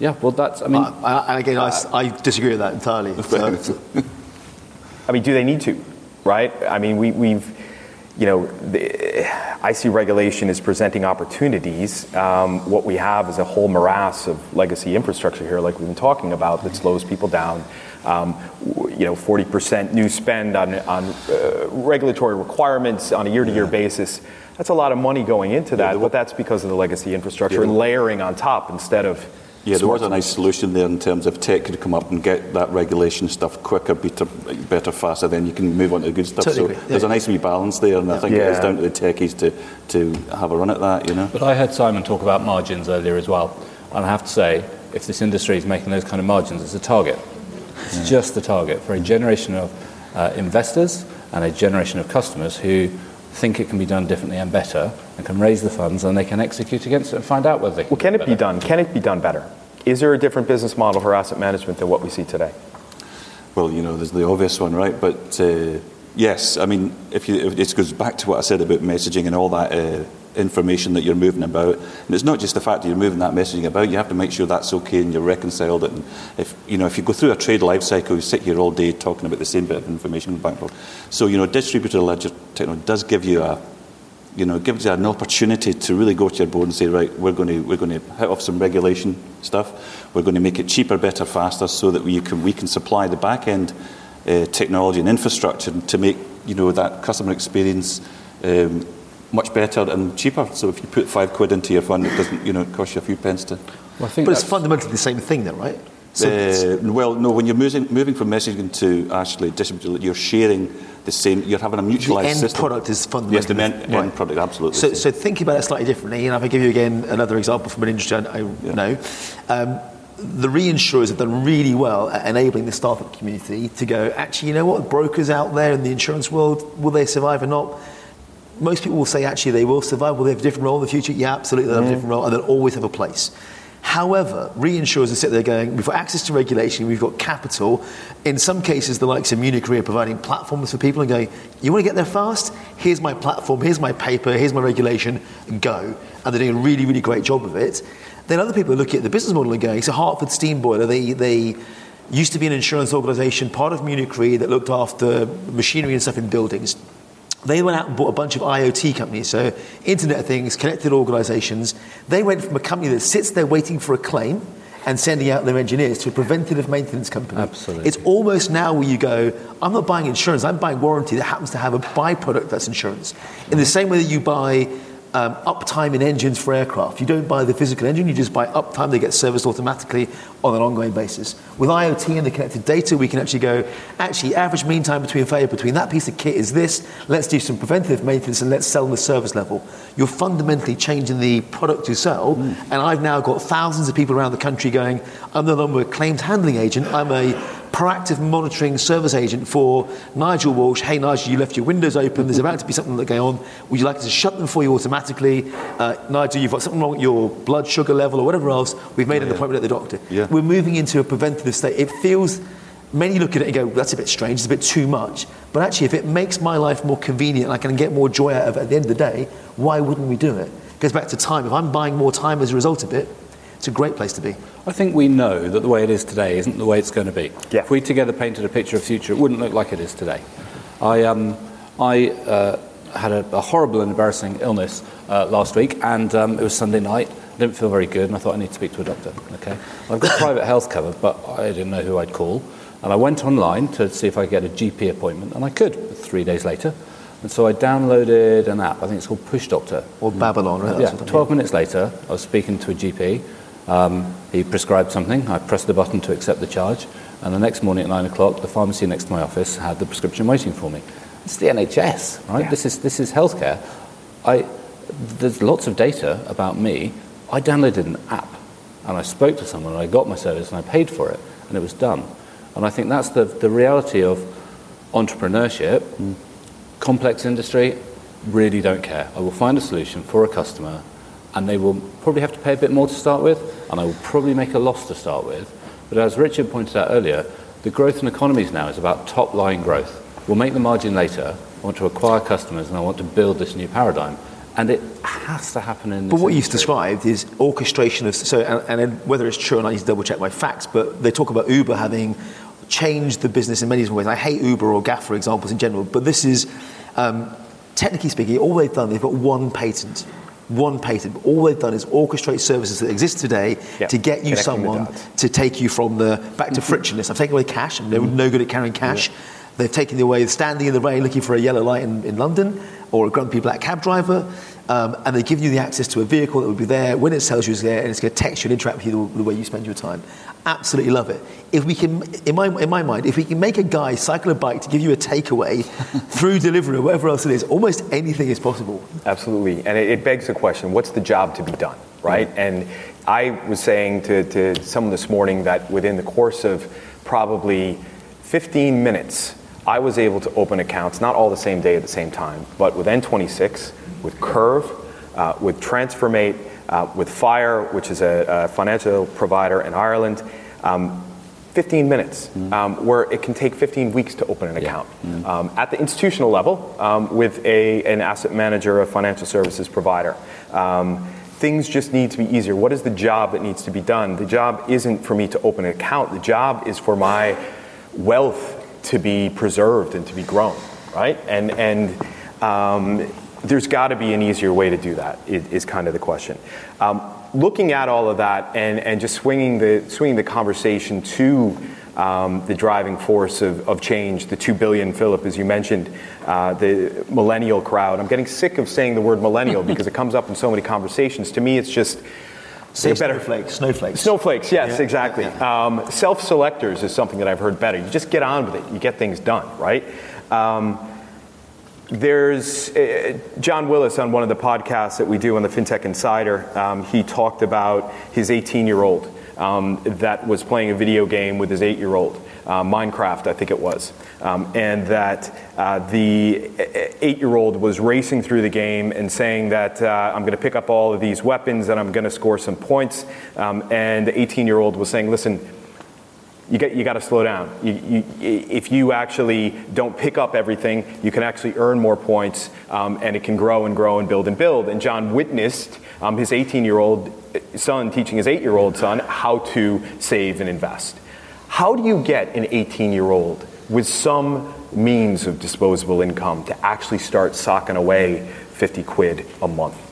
Yeah, well, that's, I mean. Uh, and again, uh, I, I, disagree with that entirely. So. (laughs) I mean, do they need to, right? I mean, we, we've, you know, the, I see regulation as presenting opportunities. Um, what we have is a whole morass of legacy infrastructure here, like we've been talking about, that slows people down. Um, you know, 40% new spend on, on uh, regulatory requirements on a year to year basis. That's a lot of money going into that, yeah, but that's because of the legacy infrastructure yeah, and layering on top instead of yeah, there was a nice solution there in terms of tech could come up and get that regulation stuff quicker, better, better faster, then you can move on to the good stuff. Totally so yeah. there's a nice wee balance there, and I think yeah. it's down to the techies to, to have a run at that, you know. But I heard Simon talk about margins earlier as well, and I have to say, if this industry is making those kind of margins, it's a target. It's yeah. just the target for a generation of uh, investors and a generation of customers who think it can be done differently and better and can raise the funds and they can execute against it and find out whether they can Well, can it be done? Can it be done better? Is there a different business model for asset management than what we see today? Well, you know, there's the obvious one, right? But uh, yes, I mean, if you, if it goes back to what I said about messaging and all that uh, information that you're moving about. And it's not just the fact that you're moving that messaging about, you have to make sure that's okay and you're reconciled it. And if, you know, if you go through a trade life cycle, you sit here all day talking about the same bit of information back and forth. So, you know, distributed ledger technology does give you a, you know, gives you an opportunity to really go to your board and say, right, we're going to, we're going to hit off some regulation stuff. We're going to make it cheaper, better, faster so that we can, we can supply the back end uh, technology and infrastructure to make, you know, that customer experience um, much better and cheaper. So if you put five quid into your fund, it doesn't, you know, cost you a few pence to. Well, but it's fundamentally the same thing, then, right? So uh, well, no. When you're moving, moving from messaging to actually distributed, you're sharing the same. You're having a mutualized the end system. product is fundamentally yes, the end, right. end product, absolutely. So, so think about it slightly differently. And if I give you again another example from an industry I yeah. know, um, the reinsurers have done really well at enabling the startup community to go. Actually, you know what? Brokers out there in the insurance world will they survive or not? most people will say actually they will survive. Will they have a different role in the future? Yeah, absolutely, they'll have a mm. different role, and they'll always have a place. However, reinsurers are sitting there going, we've got access to regulation, we've got capital. In some cases, the likes of Munich Re are providing platforms for people and going, you want to get there fast? Here's my platform, here's my paper, here's my regulation, go. And they're doing a really, really great job of it. Then other people are looking at the business model and going, so Hartford Steam Boiler, they, they used to be an insurance organization, part of Munich Re that looked after machinery and stuff in buildings they went out and bought a bunch of IoT companies, so Internet of Things, connected organizations. They went from a company that sits there waiting for a claim and sending out their engineers to a preventative maintenance company. Absolutely. It's almost now where you go, I'm not buying insurance, I'm buying warranty that happens to have a byproduct that's insurance. In the same way that you buy um, uptime in engines for aircraft. You don't buy the physical engine, you just buy uptime, they get serviced automatically on an ongoing basis. With IoT and the connected data, we can actually go, actually, average mean time between failure between that piece of kit is this, let's do some preventative maintenance and let's sell the service level. You're fundamentally changing the product you sell, mm. and I've now got thousands of people around the country going, I'm no longer a claims handling agent, I'm a proactive monitoring service agent for Nigel Walsh. Hey, Nigel, you left your windows open. There's about to be something that going on. Would you like us to shut them for you automatically? Uh, Nigel, you've got something wrong with your blood sugar level or whatever else. We've made yeah, an appointment at the doctor. Yeah. We're moving into a preventative state. It feels many look at it and go, that's a bit strange, it's a bit too much. But actually, if it makes my life more convenient and I can get more joy out of it at the end of the day, why wouldn't we do it? It goes back to time. If I'm buying more time as a result of it, it's a great place to be. I think we know that the way it is today isn't the way it's going to be. Yeah. If we together painted a picture of the future, it wouldn't look like it is today. I, um, I uh, had a, a, horrible and embarrassing illness uh, last week, and um, it was Sunday night. I didn't feel very good, and I thought I need to speak to a doctor. Okay, I've got private health cover, but I didn't know who I'd call, and I went online to see if I could get a GP appointment, and I could. Three days later, and so I downloaded an app. I think it's called Push Doctor or Babylon. Right? Yeah. Twelve minutes later, I was speaking to a GP um, he prescribed something. I pressed the button to accept the charge. And the next morning at nine o'clock, the pharmacy next to my office had the prescription waiting for me. It's the NHS, right? Yeah. This, is, this is healthcare. I, there's lots of data about me. I downloaded an app and I spoke to someone and I got my service and I paid for it and it was done. And I think that's the, the reality of entrepreneurship. Mm. Complex industry, really don't care. I will find a solution for a customer and they will probably have to pay a bit more to start with, and I will probably make a loss to start with. But as Richard pointed out earlier, the growth in economies now is about top line growth. We'll make the margin later. I want to acquire customers and I want to build this new paradigm. And it has to happen in But what industry. you've described is orchestration of. So, and, and whether it's true or not, I need to double check my facts, but they talk about Uber having changed the business in many different ways. I hate Uber or GAFA examples in general, but this is, um, technically speaking, all they've done, they've got one patent one patent. But all they've done is orchestrate services that exist today yep. to get you someone to take you from the back to mm-hmm. frictionless. I've taken away cash. I'm mm-hmm. no good at carrying cash. Yep. They've taken away standing in the rain looking for a yellow light in, in London or a grumpy black cab driver. Um, and they give you the access to a vehicle that will be there when it sells you it's there, and it's going to text you and interact with you the, the, way you spend your time. Absolutely love it. If we can, in my, in my mind, if we can make a guy cycle a bike to give you a takeaway (laughs) through delivery or whatever else it is, almost anything is possible. Absolutely. And it, it begs the question what's the job to be done? right? And I was saying to, to someone this morning that within the course of probably 15 minutes, I was able to open accounts, not all the same day at the same time, but with N26, with Curve, uh, with TransferMate, uh, with Fire, which is a, a financial provider in Ireland. Um, 15 minutes, mm-hmm. um, where it can take 15 weeks to open an account. Yeah. Mm-hmm. Um, at the institutional level, um, with a, an asset manager, a financial services provider, um, things just need to be easier. What is the job that needs to be done? The job isn't for me to open an account, the job is for my wealth to be preserved and to be grown, right? And, and um, there's got to be an easier way to do that, is, is kind of the question. Um, looking at all of that and, and just swinging the, swinging the conversation to um, the driving force of, of change, the 2 billion, Philip, as you mentioned, uh, the millennial crowd. I'm getting sick of saying the word millennial (laughs) because it comes up in so many conversations. To me, it's just. Say better. snowflakes. Snowflakes. Snowflakes, yes, yeah, exactly. Yeah. Um, Self selectors is something that I've heard better. You just get on with it, you get things done, right? Um, there's uh, John Willis on one of the podcasts that we do on the FinTech Insider. Um, he talked about his 18 year old um, that was playing a video game with his eight year old, uh, Minecraft, I think it was. Um, and that uh, the eight year old was racing through the game and saying that uh, I'm going to pick up all of these weapons and I'm going to score some points. Um, and the 18 year old was saying, listen, you got, you got to slow down. You, you, if you actually don't pick up everything, you can actually earn more points, um, and it can grow and grow and build and build. And John witnessed um, his 18 year old son teaching his eight year old son how to save and invest. How do you get an 18 year old with some means of disposable income to actually start socking away 50 quid a month?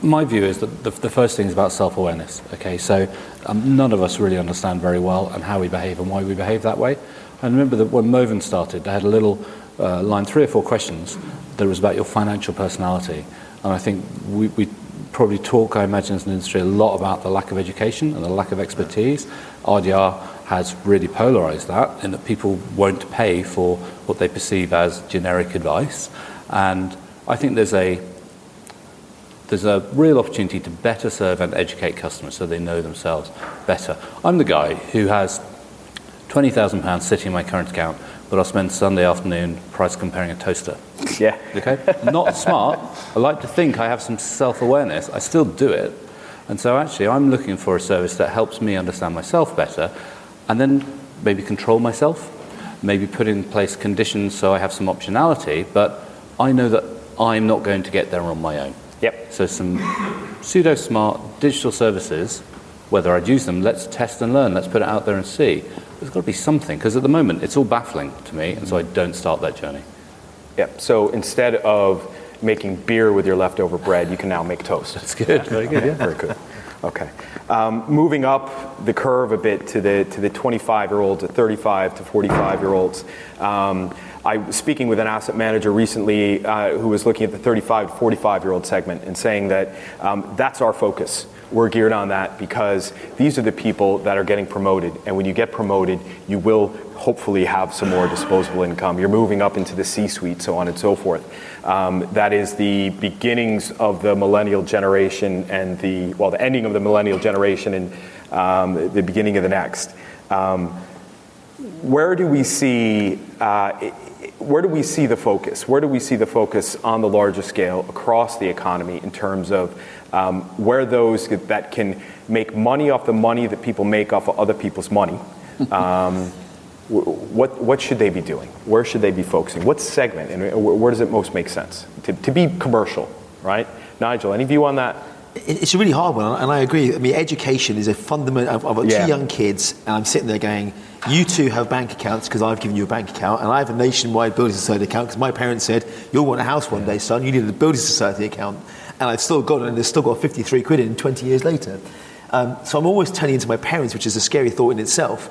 My view is that the, the first thing is about self-awareness. Okay, so um, none of us really understand very well and how we behave and why we behave that way. And remember that when Moven started, they had a little uh, line, three or four questions that was about your financial personality. And I think we, we probably talk, I imagine, as an industry, a lot about the lack of education and the lack of expertise. RDR has really polarized that in that people won't pay for what they perceive as generic advice. And I think there's a there's a real opportunity to better serve and educate customers so they know themselves better. I'm the guy who has £20,000 sitting in my current account, but I'll spend Sunday afternoon price comparing a toaster. Yeah. Okay? Not smart. I like to think I have some self awareness. I still do it. And so actually, I'm looking for a service that helps me understand myself better and then maybe control myself, maybe put in place conditions so I have some optionality, but I know that I'm not going to get there on my own. Yep. So some pseudo smart digital services, whether I'd use them, let's test and learn, let's put it out there and see. There's got to be something, because at the moment it's all baffling to me, and so I don't start that journey. Yep. So instead of making beer with your leftover bread, you can now make toast. That's good. Very good. Yeah. Very good. Okay. Um, moving up the curve a bit to the to the 25 year olds, to 35 to 45 year olds. Um, I was speaking with an asset manager recently uh, who was looking at the 35 to 45 year old segment and saying that um, that's our focus. We're geared on that because these are the people that are getting promoted. And when you get promoted, you will hopefully have some more disposable income. You're moving up into the C suite, so on and so forth. Um, that is the beginnings of the millennial generation and the, well, the ending of the millennial generation and um, the beginning of the next. Um, where do we see uh, where do we see the focus? Where do we see the focus on the larger scale across the economy in terms of um, where those that can make money off the money that people make off of other people's money? (laughs) Um, what, what should they be doing? Where should they be focusing? What segment and where does it most make sense to, to be commercial, right? Nigel, any view on that? It's a really hard one, and I agree. I mean, education is a fundamental. I've got yeah. two young kids, and I'm sitting there going, you two have bank accounts because I've given you a bank account, and I have a nationwide building society account because my parents said, You'll want a house one day, son, you need a building society account. And I've still got it, and they've still got 53 quid in 20 years later. Um, so I'm always turning into my parents, which is a scary thought in itself.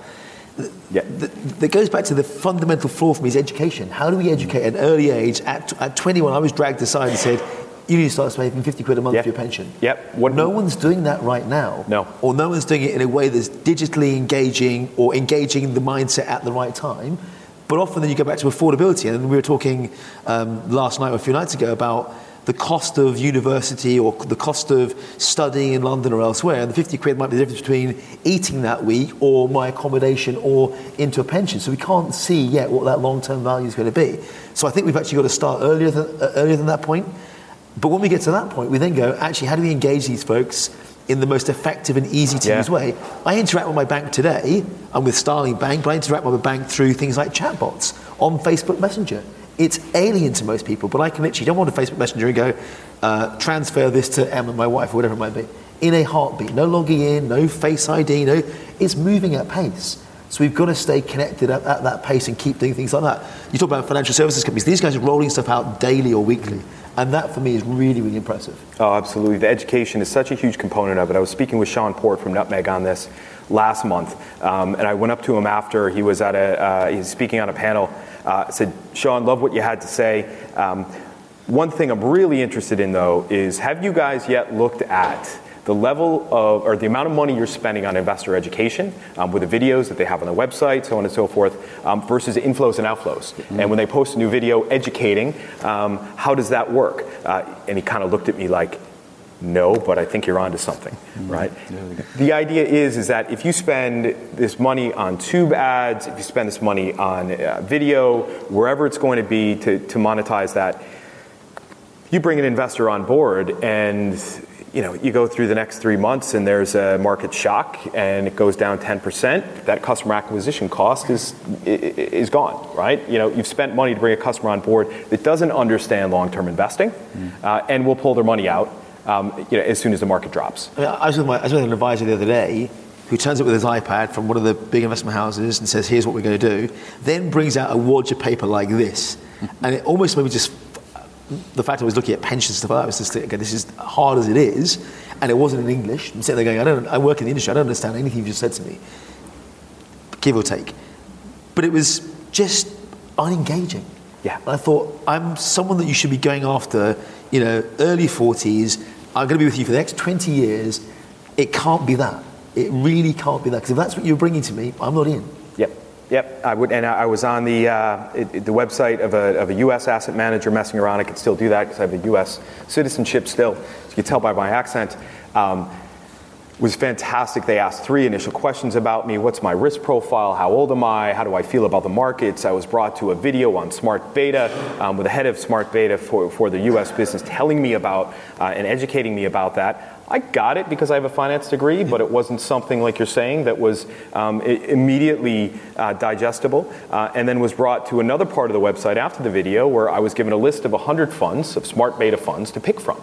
Yeah. That goes back to the fundamental flaw for me is education. How do we educate at an early age? At, at 21, I was dragged aside and said, you need to start saving 50 quid a month yep. for your pension. Yep. What, no one's doing that right now. No. Or no one's doing it in a way that's digitally engaging or engaging the mindset at the right time. But often then you go back to affordability. And we were talking um, last night or a few nights ago about the cost of university or the cost of studying in London or elsewhere. And the 50 quid might be the difference between eating that week or my accommodation or into a pension. So we can't see yet what that long term value is going to be. So I think we've actually got to start earlier than, uh, earlier than that point. But when we get to that point, we then go, actually, how do we engage these folks in the most effective and easy to use Yeah. way? I interact with my bank today. I'm with Starling Bank, but I interact with my bank through things like chatbots on Facebook Messenger. It's alien to most people, but I can literally jump on a Facebook Messenger and go, uh, transfer this to Emma, my wife, or whatever it might be, in a heartbeat. No logging in, no Face ID, no. It's moving at pace. So we've got to stay connected at, at that pace and keep doing things like that. You talk about financial services companies; these guys are rolling stuff out daily or weekly, and that for me is really, really impressive. Oh, absolutely. The education is such a huge component of it. I was speaking with Sean Park from Nutmeg on this last month, um, and I went up to him after he was at a uh, he was speaking on a panel. Uh, said, Sean, love what you had to say. Um, one thing I'm really interested in though is have you guys yet looked at the level of or the amount of money you're spending on investor education um, with the videos that they have on their website, so on and so forth, um, versus inflows and outflows. And when they post a new video educating, um, how does that work? Uh, and he kind of looked at me like, no, but I think you're onto something, right? The idea is is that if you spend this money on tube ads, if you spend this money on uh, video, wherever it's going to be to, to monetize that, you bring an investor on board and you know you go through the next three months and there's a market shock and it goes down 10% that customer acquisition cost is is gone right you know you've spent money to bring a customer on board that doesn't understand long-term investing uh, and will pull their money out um, you know, as soon as the market drops I, mean, I, was with my, I was with an advisor the other day who turns up with his iPad from one of the big investment houses and says, "Here's what we're going to do." Then brings out a wad of paper like this, and it almost made me just. The fact I was looking at pensions and stuff I was just okay, this is hard as it is, and it wasn't in English. I'm sitting there going, I don't, I work in the industry, I don't understand anything you've just said to me, give or take. But it was just unengaging. Yeah. And I thought, I'm someone that you should be going after, you know, early 40s. I'm going to be with you for the next 20 years. It can't be that. It really can't be that. Because if that's what you're bringing to me, I'm not in. Yep. Yep. I would, and I was on the uh, it- the website of a, of a U.S. asset manager messing around. I could still do that because I have a U.S. citizenship still. As you can tell by my accent. Um, was fantastic. They asked three initial questions about me. What's my risk profile? How old am I? How do I feel about the markets? I was brought to a video on smart beta um, with the head of smart beta for, for the US business telling me about uh, and educating me about that. I got it because I have a finance degree, but it wasn't something like you're saying that was um, immediately uh, digestible. Uh, and then was brought to another part of the website after the video where I was given a list of 100 funds, of smart beta funds to pick from.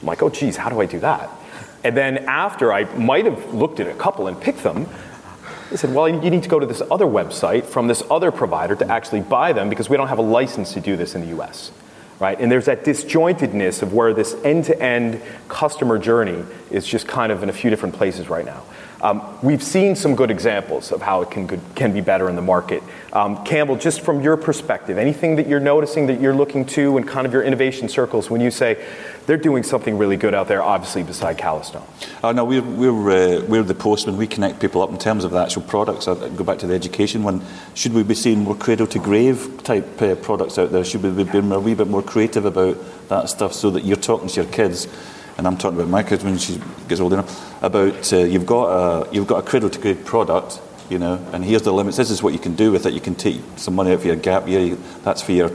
I'm like, oh, geez, how do I do that? And then after I might have looked at a couple and picked them, they said, well, you need to go to this other website from this other provider to actually buy them because we don't have a license to do this in the US. Right? And there's that disjointedness of where this end to end customer journey is just kind of in a few different places right now. Um, we've seen some good examples of how it can, be better in the market. Um, Campbell, just from your perspective, anything that you're noticing that you're looking to in kind of your innovation circles when you say they're doing something really good out there, obviously, beside Calastone? Oh, no, uh, we're the postman. We connect people up in terms of the actual products. I go back to the education one. Should we be seeing more cradle to grave type uh, products out there? Should we be being a wee bit more creative about that stuff so that you're talking to your kids? And I'm talking about my kids when she gets old enough. About uh, you've got a you've got a cradle to grave product, you know, and here's the limits. This is what you can do with it. You can take some money out for your gap year. That's for your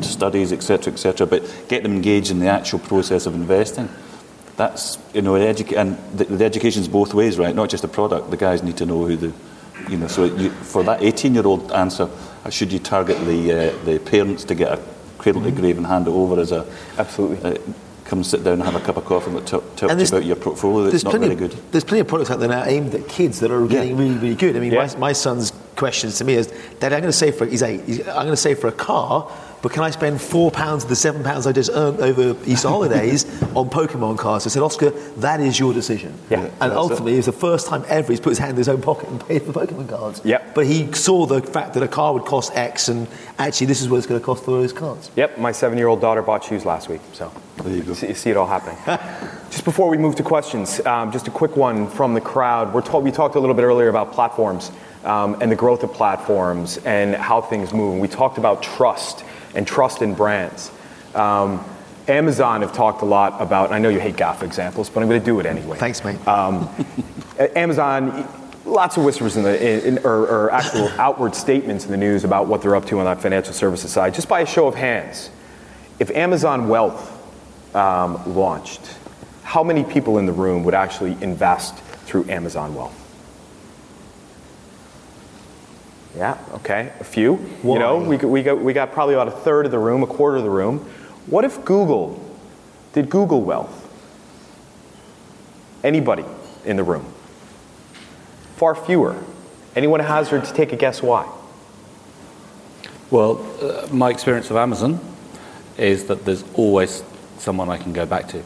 studies, etc., etc. But get them engaged in the actual process of investing. That's you know, educa- and the, the education's both ways, right? Not just the product. The guys need to know who the, you know. So you, for that 18-year-old answer, uh, should you target the uh, the parents to get a cradle to grave and hand it over as a Absolutely. uh, come sit down and have a cup of coffee and talk, talk to you about your portfolio that's not plenty, very good. There's plenty of products out there now aimed at kids that are getting really, really good. I mean, Yeah. my, my son's questions to me is, Dad, I'm going to save for, he's eight, he's, I'm going to save for a car, but can I spend four pounds of the seven pounds I just earned over Easter (laughs) holidays on Pokemon cards? I said, Oscar, that is your decision. Yeah, and ultimately, it was the first time ever he's put his hand in his own pocket and paid for Pokemon cards. Yep. But he saw the fact that a car would cost X, and actually, this is what it's going to cost for those cards. Yep, my seven year old daughter bought shoes last week, so There you go. see, see it all happening. just before we move to questions, um, just a quick one from the crowd. We're told, we talked a little bit earlier about platforms um, and the growth of platforms and how things move. And we talked about trust and trust in brands. Um, Amazon have talked a lot about, and I know you hate GAFA examples, but I'm going to do it anyway. Thanks, mate. Um, (laughs) Amazon, lots of whispers in the, in, or, or actual (laughs) outward statements in the news about what they're up to on that financial services side. Just by a show of hands, if Amazon Wealth um, launched, how many people in the room would actually invest through Amazon Wealth? Yeah, okay, a few. Why? You know, we, got- we, got, we got probably about a third of the room, a quarter of the room. What if Google did Google Wealth? Anybody in the room? Far fewer. Anyone hazard to take a guess why? Well, uh, my experience of Amazon is that there's always someone I can go back to.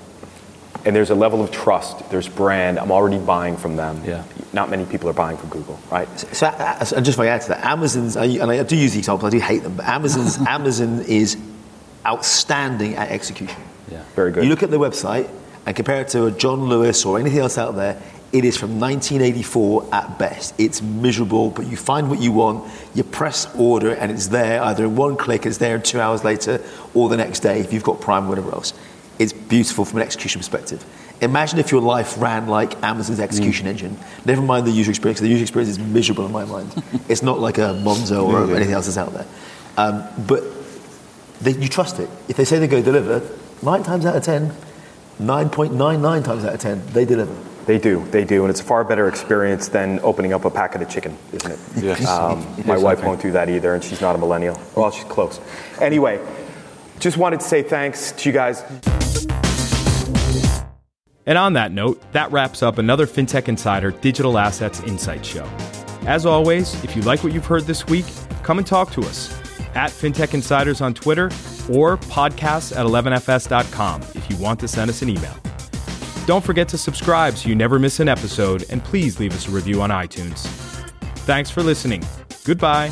And there's a level of trust, there's brand, I'm already buying from them. Yeah. Not many people are buying from Google, right? So, uh, so just if I add to that, Amazon's, and I do use the example, I do hate them, but Amazon's, (laughs) Amazon is outstanding at execution. Yeah. Very good. You look at the website and compare it to a John Lewis or anything else out there, it is from 1984 at best. It's miserable, but you find what you want, you press order, and it's there either in one click, it's there two hours later, or the next day if you've got Prime or whatever else. It's beautiful from an execution perspective. Imagine if your life ran like Amazon's execution engine. Never mind the user experience. The user experience is miserable in my mind. (laughs) it's not like a Monzo or anything else that's out there. Um, but they, you trust it. If they say they're going to deliver, nine times out of ten, 9.99 times out of 10, they deliver. They do, they do, and it's a far better experience than opening up a packet of chicken, isn't it? (laughs) Yes. Um, (laughs) my wife won't do that either, and she's not a millennial. Well, she's close. Anyway, just wanted to say thanks to you guys. And on that note, that wraps up another FinTech Insider Digital Assets Insight Show. As always, if you like what you've heard this week, come and talk to us at FinTech Insiders on Twitter or podcasts at 11fs.com if you want to send us an email. Don't forget to subscribe so you never miss an episode, and please leave us a review on iTunes. Thanks for listening. Goodbye.